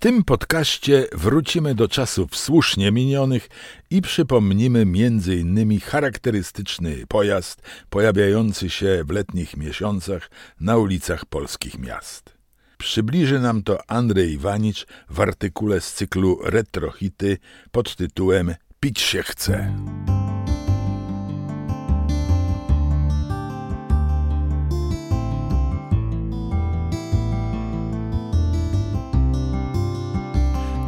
tym podcaście wrócimy do czasów słusznie minionych i przypomnimy m.in. charakterystyczny pojazd pojawiający się w letnich miesiącach na ulicach polskich miast. Przybliży nam to Andrzej Iwanicz w artykule z cyklu Retrohity pod tytułem Pić się chce.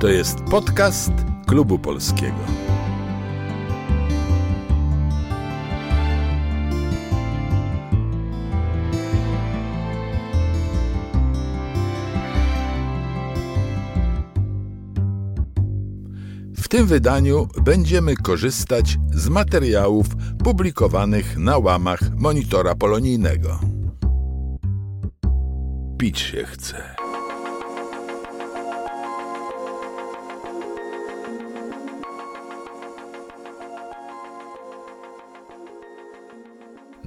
To jest podcast Klubu Polskiego. W tym wydaniu będziemy korzystać z materiałów publikowanych na łamach monitora polonijnego. Pić się chce.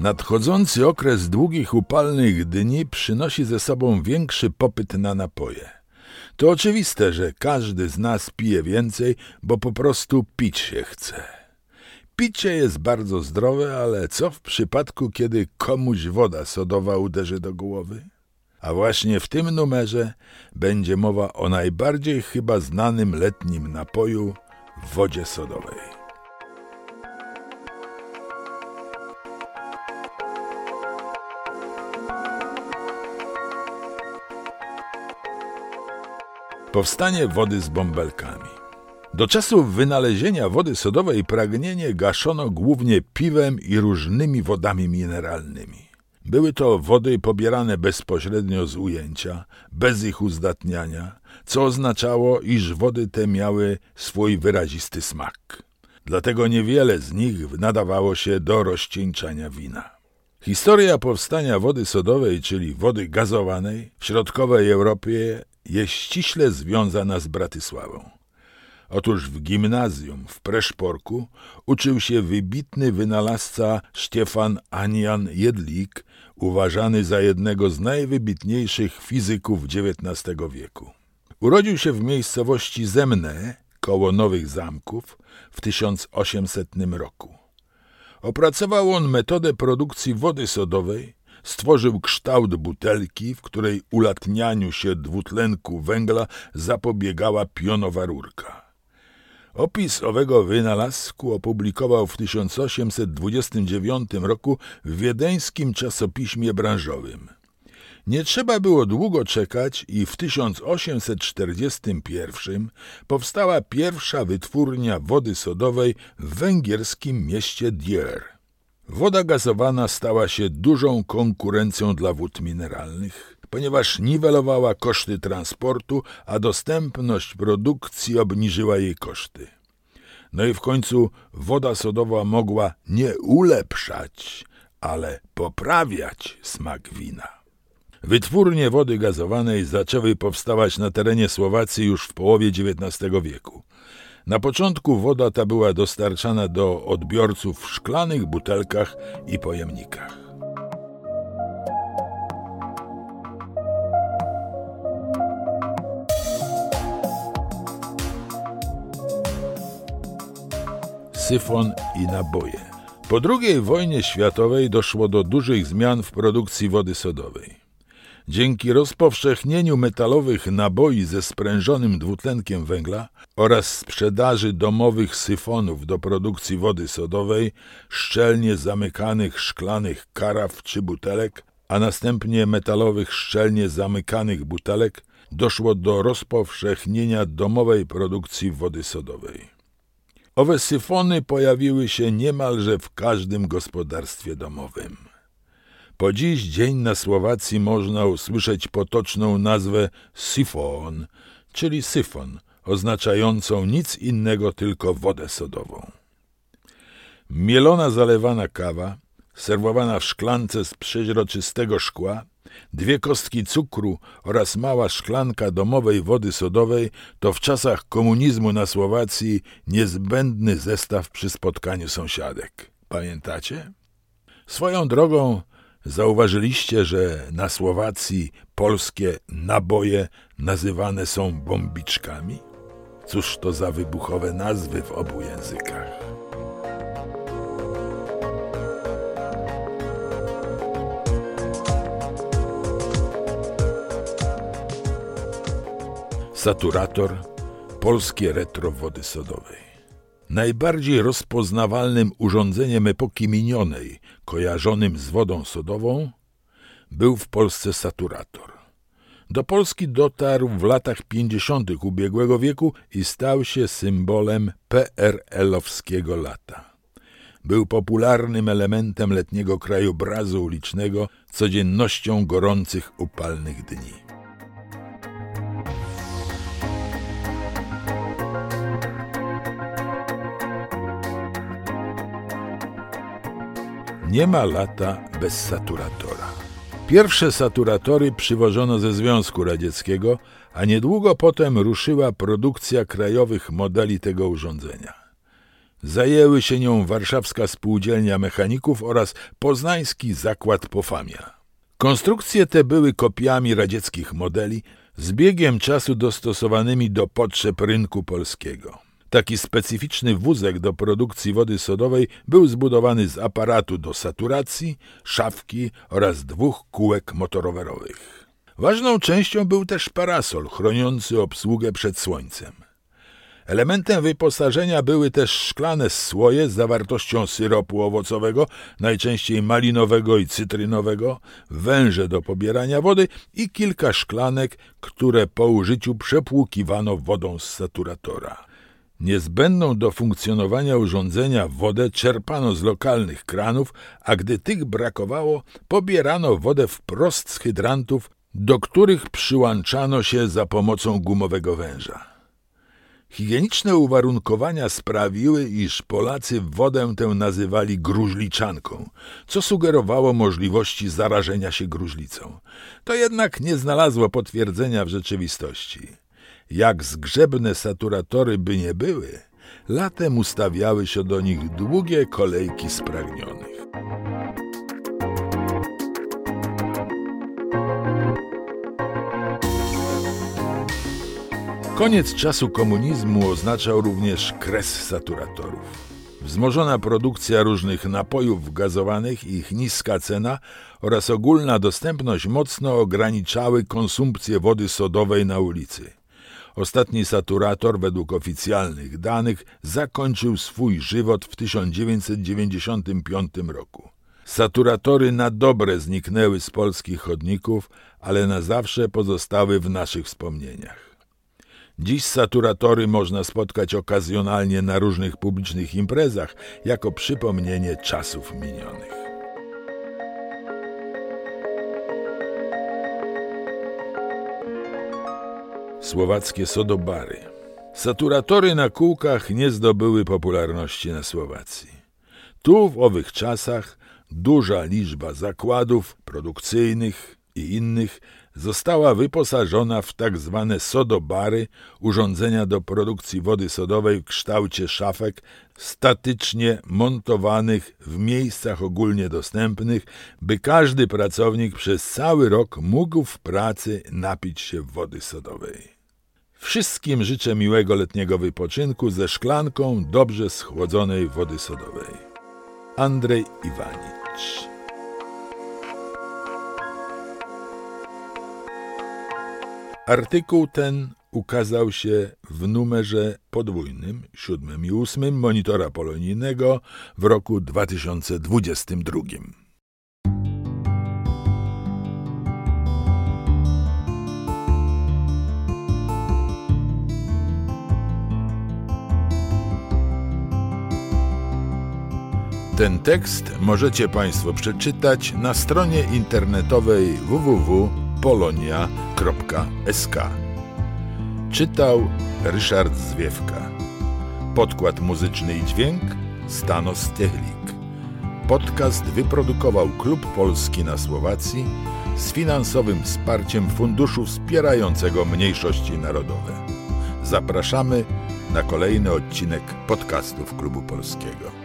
Nadchodzący okres długich upalnych dni przynosi ze sobą większy popyt na napoje. To oczywiste, że każdy z nas pije więcej, bo po prostu pić się chce. Picie jest bardzo zdrowe, ale co w przypadku, kiedy komuś woda sodowa uderzy do głowy? A właśnie w tym numerze będzie mowa o najbardziej chyba znanym letnim napoju wodzie sodowej. Powstanie wody z bąbelkami. Do czasów wynalezienia wody sodowej pragnienie gaszono głównie piwem i różnymi wodami mineralnymi. Były to wody pobierane bezpośrednio z ujęcia, bez ich uzdatniania, co oznaczało, iż wody te miały swój wyrazisty smak. Dlatego niewiele z nich nadawało się do rozcieńczania wina. Historia powstania wody sodowej, czyli wody gazowanej, w środkowej Europie jest ściśle związana z Bratysławą. Otóż w gimnazjum w Preszporku uczył się wybitny wynalazca Stefan Anian Jedlik, uważany za jednego z najwybitniejszych fizyków XIX wieku. Urodził się w miejscowości Zemne, koło Nowych Zamków, w 1800 roku. Opracował on metodę produkcji wody sodowej, stworzył kształt butelki, w której ulatnianiu się dwutlenku węgla zapobiegała pionowa rurka. Opis owego wynalazku opublikował w 1829 roku w wiedeńskim czasopiśmie branżowym. Nie trzeba było długo czekać i w 1841 powstała pierwsza wytwórnia wody sodowej w węgierskim mieście Dier. Woda gazowana stała się dużą konkurencją dla wód mineralnych, ponieważ niwelowała koszty transportu, a dostępność produkcji obniżyła jej koszty. No i w końcu woda sodowa mogła nie ulepszać, ale poprawiać smak wina. Wytwórnie wody gazowanej zaczęły powstawać na terenie Słowacji już w połowie XIX wieku. Na początku woda ta była dostarczana do odbiorców w szklanych butelkach i pojemnikach. Syfon i naboje. Po II wojnie światowej doszło do dużych zmian w produkcji wody sodowej. Dzięki rozpowszechnieniu metalowych naboi ze sprężonym dwutlenkiem węgla oraz sprzedaży domowych syfonów do produkcji wody sodowej, szczelnie zamykanych szklanych karaw czy butelek, a następnie metalowych szczelnie zamykanych butelek, doszło do rozpowszechnienia domowej produkcji wody sodowej. Owe syfony pojawiły się niemalże w każdym gospodarstwie domowym. Po dziś dzień na Słowacji można usłyszeć potoczną nazwę sifon, czyli syfon, oznaczającą nic innego tylko wodę sodową. Mielona zalewana kawa, serwowana w szklance z przeźroczystego szkła, dwie kostki cukru oraz mała szklanka domowej wody sodowej to w czasach komunizmu na Słowacji niezbędny zestaw przy spotkaniu sąsiadek. Pamiętacie? Swoją drogą Zauważyliście, że na Słowacji polskie naboje nazywane są bombiczkami? Cóż to za wybuchowe nazwy w obu językach? Saturator polskie retro wody sodowej. Najbardziej rozpoznawalnym urządzeniem epoki minionej, kojarzonym z wodą sodową, był w Polsce saturator. Do Polski dotarł w latach 50. ubiegłego wieku i stał się symbolem PRL-owskiego lata. Był popularnym elementem letniego krajobrazu ulicznego, codziennością gorących, upalnych dni. Nie ma lata bez saturatora. Pierwsze saturatory przywożono ze Związku Radzieckiego, a niedługo potem ruszyła produkcja krajowych modeli tego urządzenia. Zajęły się nią Warszawska Spółdzielnia Mechaników oraz Poznański Zakład Pofamia. Konstrukcje te były kopiami radzieckich modeli, z biegiem czasu dostosowanymi do potrzeb rynku polskiego. Taki specyficzny wózek do produkcji wody sodowej był zbudowany z aparatu do saturacji, szafki oraz dwóch kółek motorowerowych. Ważną częścią był też parasol chroniący obsługę przed słońcem. Elementem wyposażenia były też szklane słoje z zawartością syropu owocowego, najczęściej malinowego i cytrynowego, węże do pobierania wody i kilka szklanek, które po użyciu przepłukiwano wodą z saturatora. Niezbędną do funkcjonowania urządzenia wodę czerpano z lokalnych kranów, a gdy tych brakowało, pobierano wodę wprost z hydrantów, do których przyłączano się za pomocą gumowego węża. Higieniczne uwarunkowania sprawiły, iż Polacy wodę tę nazywali gruźliczanką, co sugerowało możliwości zarażenia się gruźlicą. To jednak nie znalazło potwierdzenia w rzeczywistości. Jak zgrzebne saturatory by nie były, latem ustawiały się do nich długie kolejki spragnionych. Koniec czasu komunizmu oznaczał również kres saturatorów. Wzmożona produkcja różnych napojów gazowanych i ich niska cena oraz ogólna dostępność mocno ograniczały konsumpcję wody sodowej na ulicy. Ostatni saturator, według oficjalnych danych, zakończył swój żywot w 1995 roku. Saturatory na dobre zniknęły z polskich chodników, ale na zawsze pozostały w naszych wspomnieniach. Dziś saturatory można spotkać okazjonalnie na różnych publicznych imprezach jako przypomnienie czasów minionych. Słowackie sodobary. Saturatory na kółkach nie zdobyły popularności na Słowacji. Tu w owych czasach duża liczba zakładów produkcyjnych i innych została wyposażona w tak zwane sodobary, urządzenia do produkcji wody sodowej w kształcie szafek statycznie montowanych w miejscach ogólnie dostępnych, by każdy pracownik przez cały rok mógł w pracy napić się wody sodowej. Wszystkim życzę miłego letniego wypoczynku ze szklanką dobrze schłodzonej wody sodowej. Andrzej Iwanicz Artykuł ten ukazał się w numerze podwójnym, siódmym i ósmym Monitora Polonijnego w roku 2022. Ten tekst możecie Państwo przeczytać na stronie internetowej www.polonia.sk. Czytał Ryszard Zwiewka. Podkład muzyczny i dźwięk Stanos Techlik. Podcast wyprodukował Klub Polski na Słowacji z finansowym wsparciem Funduszu Wspierającego Mniejszości Narodowe. Zapraszamy na kolejny odcinek podcastów Klubu Polskiego.